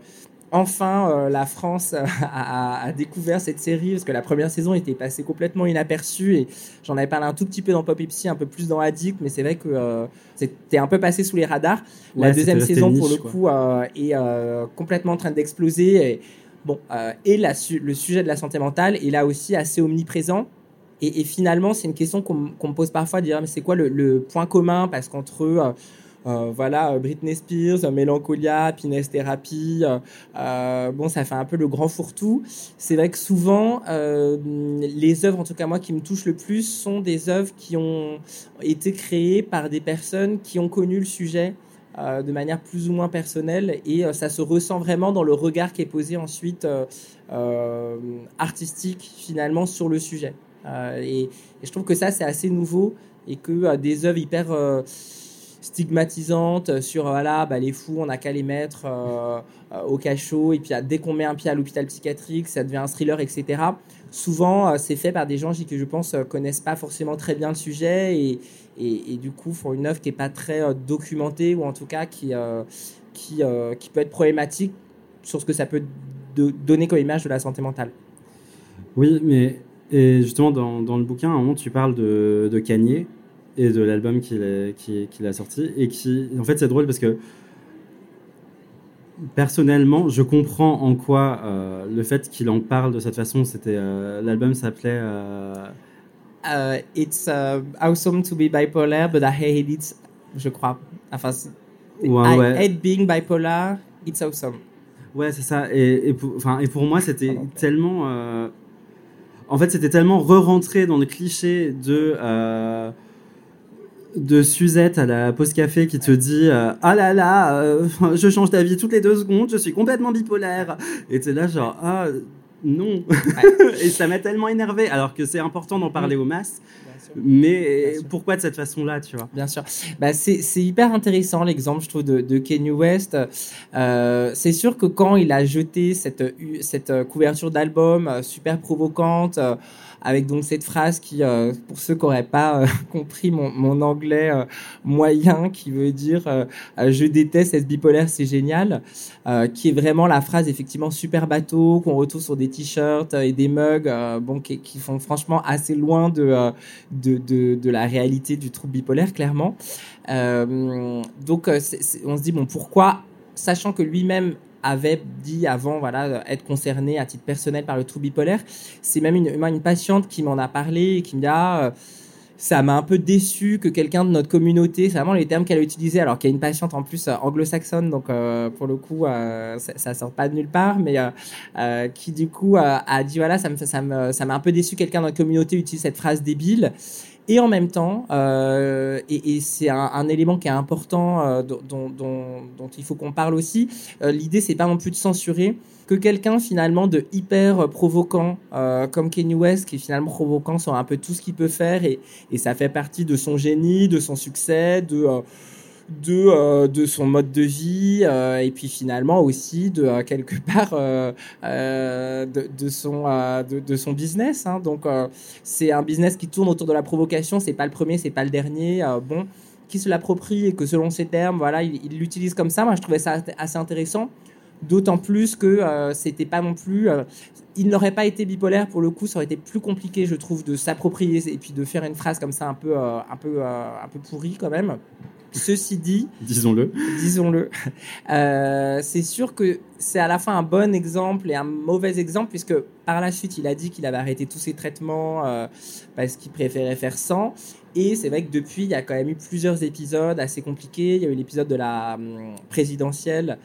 Speaker 2: enfin euh, la France a, découvert cette série parce que la première saison était passée complètement inaperçue et j'en avais parlé un tout petit peu dans Pop Psy, un peu plus dans Addict, mais c'est vrai que euh, c'était un peu passé sous les radars. la deuxième saison pour le coup est complètement en train d'exploser et bon et la, le sujet de la santé mentale est là aussi assez omniprésent. Et, finalement, c'est une question qu'on me pose parfois, de dire mais c'est quoi le, le, point commun? Parce qu'entre euh, voilà, Britney Spears, Mélancolia, Pines Therapy. Euh, bon, ça fait un peu le grand fourre-tout. C'est vrai que souvent, euh, les œuvres, en tout cas moi, qui me touchent le plus, sont des œuvres qui ont été créées par des personnes qui ont connu le sujet. de manière plus ou moins personnelle et ça se ressent vraiment dans le regard qui est posé ensuite artistique finalement sur le sujet. Et, et, je trouve que ça c'est assez nouveau et que des œuvres hyper stigmatisante sur voilà bah, les fous on n'a qu'à les mettre euh, euh, au cachot et puis dès qu'on met un pied à l'hôpital psychiatrique ça devient un thriller etc souvent euh, c'est fait par des gens qui je pense connaissent pas forcément très bien le sujet et, et, du coup font une œuvre qui est pas très documentée ou en tout cas qui qui, qui peut être problématique sur ce que ça peut donner comme image de la santé mentale.
Speaker 1: Oui mais et justement dans, dans le bouquin à un moment tu parles de, de Kanye et de l'album qu'il a, sorti. Et qui, en fait, c'est drôle parce que personnellement, je comprends en quoi euh, le fait qu'il en parle de cette façon, c'était euh, l'album s'appelait. Euh,
Speaker 2: it's uh, awesome to be bipolar, but I hate it, je crois. Enfin,
Speaker 1: ouais,
Speaker 2: I hate being bipolar. It's awesome.
Speaker 1: Ouais, c'est ça. Et, et, pour, et pour moi, c'était tellement. en fait, c'était tellement re-rentré dans le cliché de de Suzette à la pause café qui te dit euh, ah là là euh, [LAUGHS] je change d'avis toutes les deux secondes je suis complètement bipolaire. Et es là genre ah non. [LAUGHS] Et ça m'a tellement énervé alors que c'est important d'en parler aux masses mais pourquoi de cette façon-là, tu vois?
Speaker 2: Bien sûr. Bah, c'est hyper intéressant l'exemple, je trouve, de, de Kanye West. Euh, c'est sûr que quand il a jeté cette, cette couverture d'album super provocante, avec donc cette phrase qui, euh, pour ceux qui n'auraient pas euh, [LAUGHS] compris mon, mon anglais euh, moyen, qui veut dire je déteste être bipolaire, c'est génial, qui est vraiment la phrase effectivement super bateau qu'on retrouve sur des t-shirts et des mugs, bon, qui, qui, font franchement assez loin de, de, de, la réalité du trouble bipolaire, clairement. donc on se dit bon pourquoi, sachant que lui-même avait dit avant voilà être concerné à titre personnel par le trouble bipolaire. C'est même une, une patiente qui m'en a parlé et qui me dit ah, euh, ça m'a un peu déçu que quelqu'un de notre communauté, c'est vraiment les termes qu'elle a utilisés, alors qu'il y a une patiente en plus euh, anglo-saxonne, donc euh, pour le coup, ça, ça, sort pas de nulle part, mais qui du coup a dit voilà, ça me, ça me, ça m'a un peu déçu quelqu'un de notre communauté utilise cette phrase débile. Et en même temps, euh, et, et c'est un, un, élément qui est important euh, dont, dont, dont, il faut qu'on parle aussi, euh, l'idée c'est pas non plus de censurer que quelqu'un finalement de hyper provoquant euh, comme Kanye West qui est finalement provoquant sur un peu tout ce qu'il peut faire et, et ça fait partie de son génie, de son succès, de de, euh, de son mode de vie euh, et puis finalement aussi de euh, quelque [LAUGHS] part de, son de, son business hein. donc c'est un business qui tourne autour de la provocation c'est pas le premier c'est pas le dernier bon qui se l'approprie et que selon ses termes, voilà, il l'utilise comme ça. Moi, je trouvais ça assez intéressant. D'autant plus que c'était pas non plus. Il n'aurait pas été bipolaire pour le coup, ça aurait été plus compliqué, je trouve, de s'approprier et puis de faire une phrase comme ça un peu, un peu, un peu pourrie quand même. Ceci dit,
Speaker 1: disons-le,
Speaker 2: disons-le, c'est sûr que c'est à la fois un bon exemple et un mauvais exemple puisque par la suite il a dit qu'il avait arrêté tous ses traitements parce qu'il préférait faire sans. Et c'est vrai que depuis, il y a quand même eu plusieurs épisodes assez compliqués. Il y a eu l'épisode de la hum, présidentielle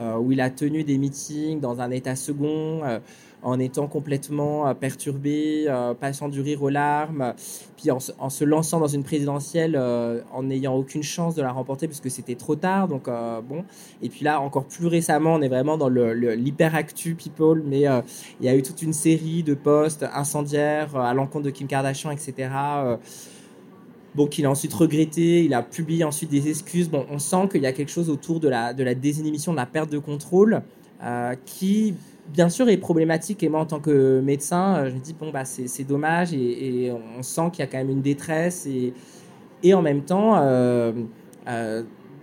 Speaker 2: euh, où il a tenu des meetings dans un état second, euh, en étant complètement euh, perturbé, passant du rire aux larmes, puis en, se lançant dans une présidentielle en n'ayant aucune chance de la remporter puisque c'était trop tard. Donc bon, et puis là encore plus récemment, on est vraiment dans l'hyperactu people, mais il y a eu toute une série de posts incendiaires à l'encontre de Kim Kardashian, etc. Bon, qu'il a ensuite regretté, il a publié ensuite des excuses. Bon, on sent qu'il y a quelque chose autour de la, de désinhibition, de la perte de contrôle, euh, qui, bien sûr, est problématique. Et moi, en tant que médecin, euh, je me dis, bon, bah, c'est dommage. Et, on sent qu'il y a quand même une détresse. Et, et en même temps, euh,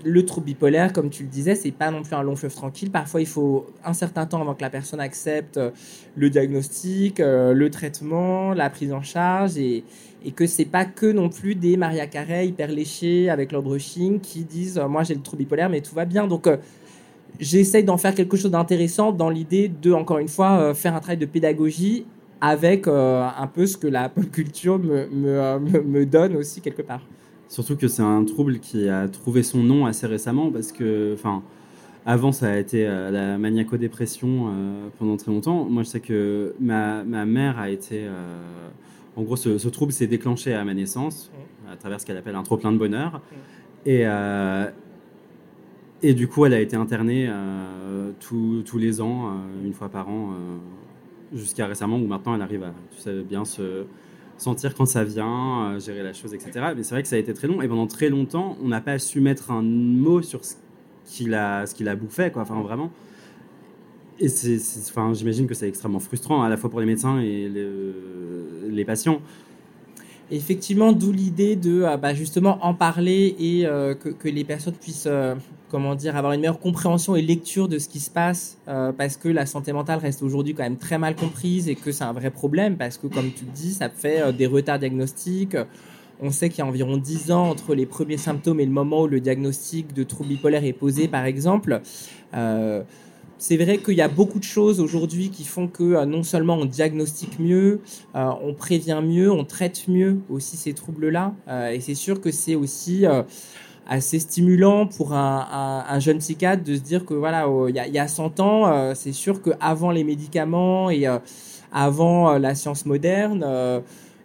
Speaker 2: le trouble bipolaire, comme tu le disais, c'est pas non plus un long fleuve tranquille. Parfois, il faut un certain temps avant que la personne accepte le diagnostic, le traitement, la prise en charge. Et, et que c'est pas que non plus des Maria Carey hyper léchés avec leur brushing qui disent euh, moi j'ai le trouble bipolaire mais tout va bien donc euh, j'essaye d'en faire quelque chose d'intéressant dans l'idée de encore une fois euh, faire un travail de pédagogie avec un peu ce que la pop culture me, me, me, donne aussi quelque part.
Speaker 1: Surtout que c'est un trouble qui a trouvé son nom assez récemment parce que enfin avant, ça a été la maniaco-dépression pendant très longtemps. Moi, je sais que ma, ma mère a été en gros, ce, trouble s'est déclenché à ma naissance, à travers ce qu'elle appelle un trop plein de bonheur. Et, euh, et du coup, elle a été internée euh, tous les ans, euh, une fois par an, jusqu'à récemment, où maintenant elle arrive à bien se sentir quand ça vient, gérer la chose, etc. Mais c'est vrai que ça a été très long. Et pendant très longtemps, on n'a pas su mettre un mot sur ce qu'il a, ce a bouffé, quoi. Enfin, vraiment. Et enfin, j'imagine que c'est extrêmement frustrant à la fois pour les médecins et les, patients.
Speaker 2: Effectivement, d'où l'idée de euh, bah, justement en parler et euh, que, les personnes puissent, euh, comment dire, avoir une meilleure compréhension et lecture de ce qui se passe, parce que la santé mentale reste aujourd'hui quand même très mal comprise et que c'est un vrai problème, parce que comme tu le dis, ça fait des retards diagnostiques. On sait qu'il y a environ 10 ans entre les premiers symptômes et le moment où le diagnostic de trouble bipolaire est posé, par exemple c'est vrai qu'il y a beaucoup de choses aujourd'hui qui font que euh, non seulement on diagnostique mieux, euh, on prévient mieux, on traite mieux aussi ces troubles-là. Euh, et c'est sûr que c'est aussi assez stimulant pour un, jeune psychiatre de se dire que voilà, il y, a, 100 ans, c'est sûr qu'avant les médicaments et avant la science moderne,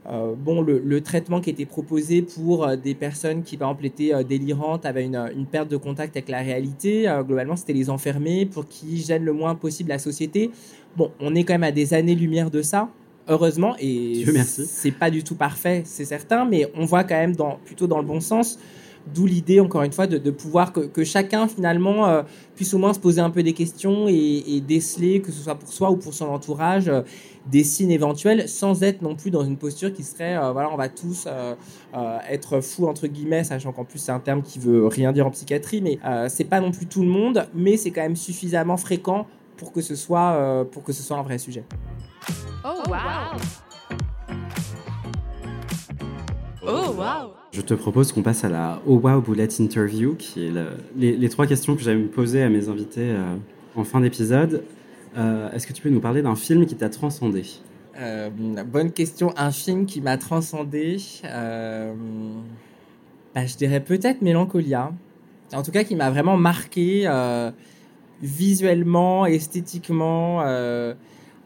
Speaker 2: euh, bon, le, traitement qui était proposé pour euh, des personnes qui, par exemple, étaient euh, délirantes, avaient une, perte de contact avec la réalité, globalement, c'était les enfermer pour qu'ils gênent le moins possible la société. Bon, on est quand même à des années-lumière de ça, heureusement, et c'est pas du tout parfait, c'est certain, mais on voit quand même dans, plutôt dans le bon sens. D'où l'idée, encore une fois, de, pouvoir que, chacun, finalement, puisse au moins se poser un peu des questions et, déceler, que ce soit pour soi ou pour son entourage, des signes éventuels sans être non plus dans une posture qui serait euh, voilà on va tous euh, euh, être fous entre guillemets sachant qu'en plus c'est un terme qui veut rien dire en psychiatrie mais c'est pas non plus tout le monde mais c'est quand même suffisamment fréquent pour que ce soit pour que ce soit un vrai sujet.
Speaker 3: Oh wow. Oh wow.
Speaker 1: Je te propose qu'on passe à la Oh Wow Bullet Interview, qui est les, trois questions que j'aime poser à mes invités en fin d'épisode. Euh, est-ce que tu peux nous parler d'un film qui t'a transcendé?
Speaker 2: Euh, Bonne question. Un film qui m'a transcendé. Euh, bah, je dirais peut-être Mélancolia. En tout cas, qui m'a vraiment marqué visuellement, esthétiquement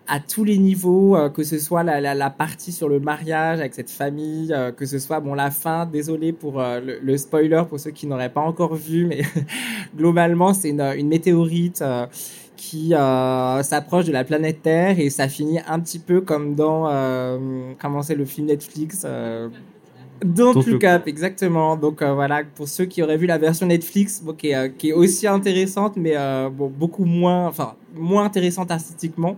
Speaker 2: à tous les niveaux, que ce soit la, partie sur le mariage avec cette famille, que ce soit bon la fin. Désolé pour le, spoiler pour ceux qui n'auraient pas encore vu, mais [LAUGHS] globalement c'est une, une, météorite qui euh, s'approche de la planète Terre et ça finit un petit peu comme dans euh, comment c'est le film Netflix euh, Don't, Look Up, exactement. Donc euh, voilà, pour ceux qui auraient vu la version Netflix, bon, qui, est, qui, est, aussi intéressante, mais bon, beaucoup moins, enfin moins intéressante artistiquement.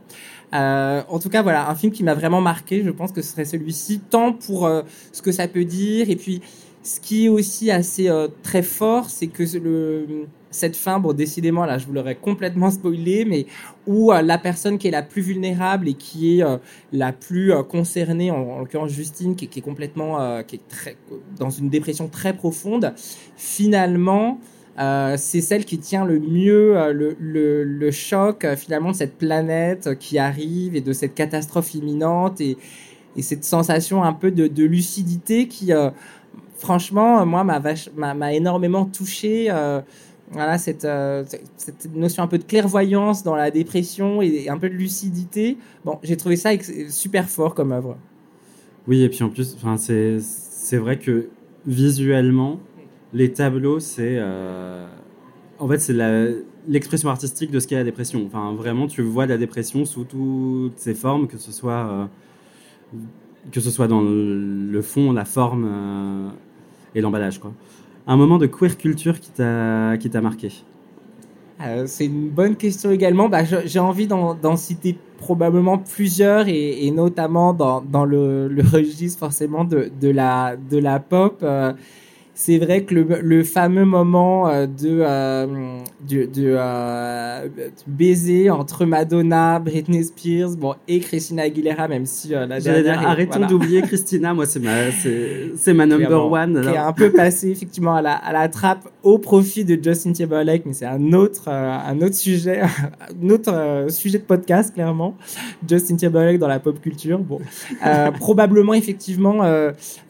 Speaker 2: Euh, en tout cas, voilà, un film qui m'a vraiment marqué. Je pense que ce serait celui-ci, tant pour euh, ce que ça peut dire, et puis ce qui est aussi assez euh, très fort, c'est que le, cette fin, bon, décidément, là, je vous l'aurais complètement spoilé, mais où euh, la personne qui est la plus vulnérable et qui est euh, la plus concernée, en, en l'occurrence Justine, qui, est complètement, qui est très, dans une dépression très profonde, finalement, euh, c'est celle qui tient le mieux euh, le, choc euh, finalement de cette planète qui arrive et de cette catastrophe imminente et, et cette sensation un peu de, de lucidité qui, franchement, moi, m'a énormément touché. Voilà, cette, cette, notion un peu de clairvoyance dans la dépression et un peu de lucidité. Bon, j'ai trouvé ça super fort comme œuvre.
Speaker 1: Oui, et puis en plus, c'est vrai que visuellement, les tableaux, c'est euh, en fait c'est l'expression artistique de ce qu'est la dépression. Enfin, vraiment, tu vois la dépression sous toutes ses formes, que ce soit euh, que ce soit dans le fond, la forme euh, et l'emballage, quoi. Un moment de queer culture qui t'a marqué.
Speaker 2: Euh, c'est une bonne question également. Bah, J'ai envie d'en citer probablement plusieurs et, et notamment dans, dans le, le, registre forcément de, de, la, de la pop. Euh, c'est vrai que le, le, fameux moment euh, de, euh, de, de, euh, baiser entre Madonna, Britney Spears, bon et Christina Aguilera, même si euh, la dernière.
Speaker 1: arrêtons voilà. d'oublier Christina, moi c'est ma c'est ma number one.
Speaker 2: Qui est un peu passé effectivement à la, à la trappe au profit de Justin Timberlake, mais c'est un autre un autre sujet, [LAUGHS] un autre sujet de podcast clairement. Justin Timberlake dans la pop culture, bon probablement effectivement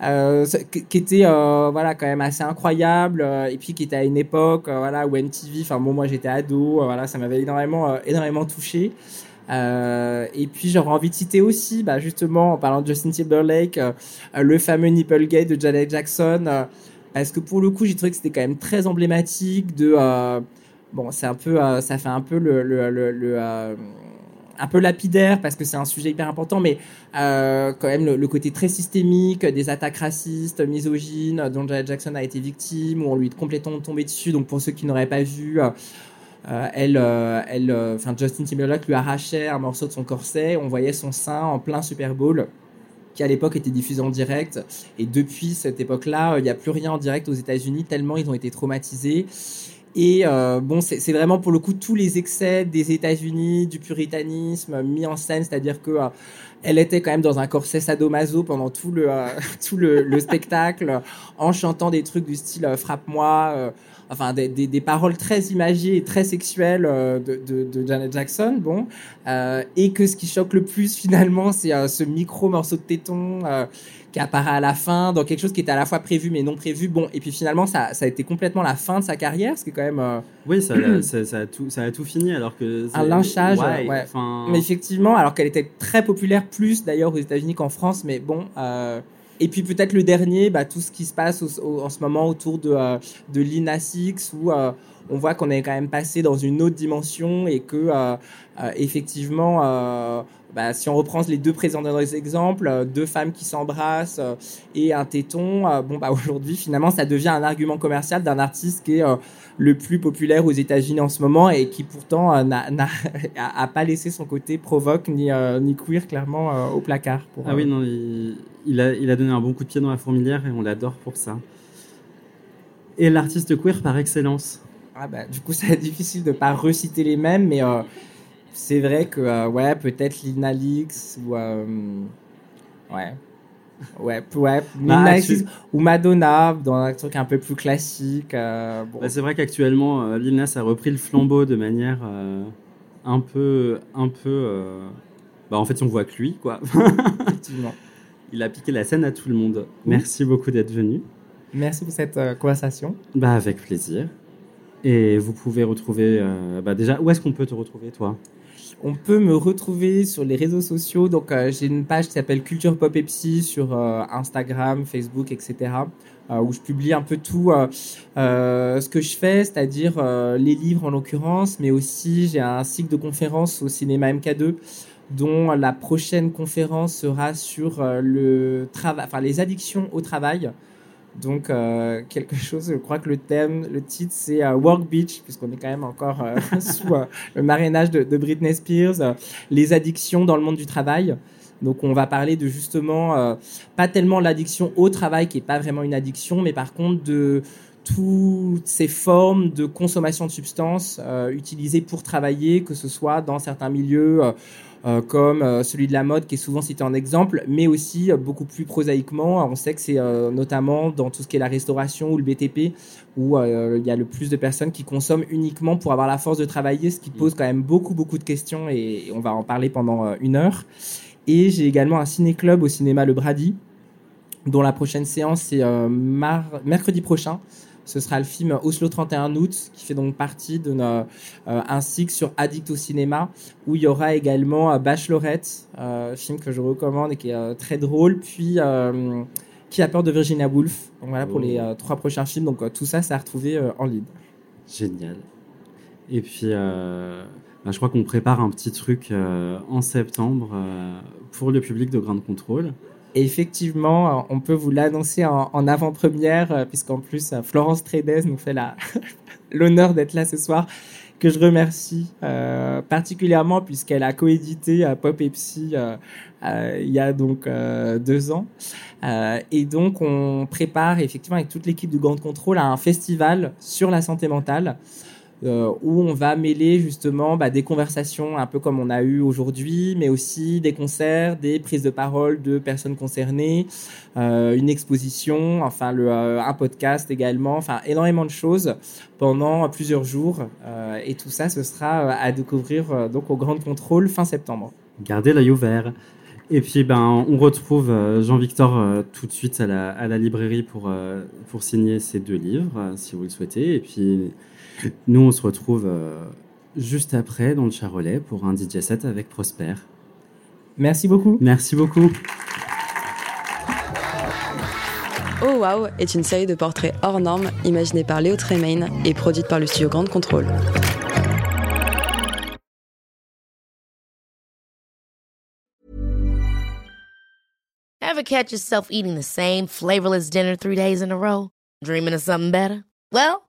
Speaker 2: qui était voilà quand même assez incroyable euh, et puis qui était à une époque euh, voilà où MTV enfin bon moi j'étais ado euh, voilà ça m'avait énormément énormément touché. Et puis j'aurais envie de citer aussi bah, justement en parlant de Justin Timberlake le fameux Nipplegate de Janet Jackson parce que pour le coup j'ai trouvé que c'était quand même très emblématique de bon c'est un peu ça fait un peu le un peu lapidaire parce que c'est un sujet hyper important, mais euh, quand même le, côté très systémique des attaques racistes, misogynes dont Jackson a été victime, où on lui est complètement tombé dessus. Donc pour ceux qui n'auraient pas vu, euh, elle, euh, elle, enfin Justin Timberlake lui arrachait un morceau de son corset, on voyait son sein en plein Super Bowl qui à l'époque était diffusé en direct. Et depuis cette époque-là, il n'y a plus rien en direct aux États-Unis tellement ils ont été traumatisés. Et euh, bon, c'est vraiment pour le coup tous les excès des États-Unis, du puritanisme mis en scène, c'est-à-dire que euh, elle était quand même dans un corset sadomaso pendant tout le euh, [LAUGHS] tout le, le, spectacle, en chantant des trucs du style euh, frappe-moi, enfin des, des, des, paroles très imagées et très sexuelles de, de, de, Janet Jackson. Bon, et que ce qui choque le plus [LAUGHS] finalement, c'est ce micro morceau de téton qui apparaît à la fin, dans quelque chose qui était à la fois prévu mais non prévu. Bon, et puis finalement, ça, ça a été complètement la fin de sa carrière, ce qui est quand même. Euh...
Speaker 1: Oui, ça, [CLEARS THROAT] ça, ça, a tout, ça a tout fini alors que.
Speaker 2: Un lynchage, ouais. ouais. Mais effectivement, alors qu'elle était très populaire, plus d'ailleurs aux États-Unis qu'en France, mais bon. Euh... Et puis peut-être le dernier, bah, tout ce qui se passe au, au, en ce moment autour de, euh, de Lina Six, où euh, on voit qu'on est quand même passé dans une autre dimension et que euh, euh, effectivement, euh, bah, si on reprend les deux précédents exemples, deux femmes qui s'embrassent et un téton, bon bah aujourd'hui finalement ça devient un argument commercial d'un artiste qui est le plus populaire aux États-Unis en ce moment et qui pourtant n'a, [LAUGHS] pas laissé son côté provoque ni, ni queer clairement au placard.
Speaker 1: Pour, ah oui non, il, il, a, il a donné un bon coup de pied dans la fourmilière et on l'adore pour ça. Et l'artiste queer par excellence?
Speaker 2: Ah bah, du coup, [LAUGHS] c'est difficile de pas reciter les mêmes, mais euh, c'est vrai que, euh, ouais, peut-être Lina Lix ou. Euh, ouais. Ouais, ouais bah, ou Madonna dans un truc un peu plus classique. Euh,
Speaker 1: bon. bah, c'est vrai qu'actuellement, Lil Nas a repris le flambeau de manière euh, un peu, un peu. Bah, en fait, on voit que lui, quoi. [LAUGHS]
Speaker 2: Effectivement.
Speaker 1: Il a piqué la scène à tout le monde. Oui. Merci beaucoup d'être venu.
Speaker 2: Merci pour cette conversation.
Speaker 1: Bah, avec plaisir. Et vous pouvez retrouver, bah déjà, où est-ce qu'on peut te retrouver, toi?
Speaker 2: On peut me retrouver sur les réseaux sociaux. Donc, euh, j'ai une page qui s'appelle Culture Pop et sur euh, Instagram, Facebook, etc. Euh, où je publie un peu tout ce que je fais, c'est-à-dire les livres en l'occurrence, mais aussi j'ai un cycle de conférences au cinéma MK2 dont la prochaine conférence sera sur le travail, enfin les addictions au travail. Donc euh, quelque chose, je crois que le thème, le titre, c'est euh, Work Beach, puisqu'on est quand même encore euh, [LAUGHS] sous le marrainage de, de Britney Spears, les addictions dans le monde du travail. Donc on va parler de justement, pas tellement l'addiction au travail, qui est pas vraiment une addiction, mais par contre de toutes ces formes de consommation de substances utilisées pour travailler, que ce soit dans certains milieux comme euh, celui de la mode qui est souvent cité en exemple, mais aussi euh, beaucoup plus prosaïquement. On sait que c'est euh, notamment dans tout ce qui est la restauration ou le BTP où euh, il y a le plus de personnes qui consomment uniquement pour avoir la force de travailler, ce qui pose quand même beaucoup beaucoup de questions et, on va en parler pendant euh, une heure. Et j'ai également un ciné-club au cinéma Le Brady, dont la prochaine séance euh, mar- mercredi prochain. Ce sera le film Oslo 31 août, qui fait donc partie de euh, cycle sur Addict au cinéma, où il y aura également euh, Bachelorette, euh, film que je recommande et qui est euh, très drôle, puis Qui a peur de Virginia Woolf. Donc voilà pour
Speaker 1: Oh.
Speaker 2: les euh, trois prochains films. Donc tout ça, c'est à retrouver euh, en ligne.
Speaker 1: Génial. Et puis, bah, je crois qu'on prépare un petit truc euh, en septembre euh, pour le public de Ground Control.
Speaker 2: Et effectivement, on peut vous l'annoncer en, avant-première, euh, puisqu'en plus, euh, Florence Trédez nous fait [LAUGHS] l'honneur d'être là ce soir, que je remercie euh, particulièrement puisqu'elle a coédité à Pop et Psy il y a donc deux ans. Et donc, on prépare effectivement avec toute l'équipe du Grand Contrôle à un festival sur la santé mentale. Euh, où on va mêler justement bah, des conversations un peu comme on a eu aujourd'hui, mais aussi des concerts, des prises de parole de personnes concernées, euh, une exposition, enfin le, euh, un podcast également, enfin énormément de choses pendant plusieurs jours. Et tout ça, ce sera à découvrir donc au Grand Contrôle fin septembre.
Speaker 1: Gardez l'œil ouvert. Et puis, ben, on retrouve Jean-Victor tout de suite à la, à la librairie pour, pour signer ses deux livres, si vous le souhaitez. Et puis, nous, on se retrouve euh, juste après dans le Charolais pour un DJ set avec Prosper.
Speaker 2: Merci beaucoup.
Speaker 1: Merci beaucoup.
Speaker 4: Oh Wow est une série de portraits hors normes imaginée par Léo Tremaine et produite par le studio Grande Contrôle.
Speaker 5: Ever catch yourself eating the same flavorless dinner three days in a row? Dreaming of something better? Well,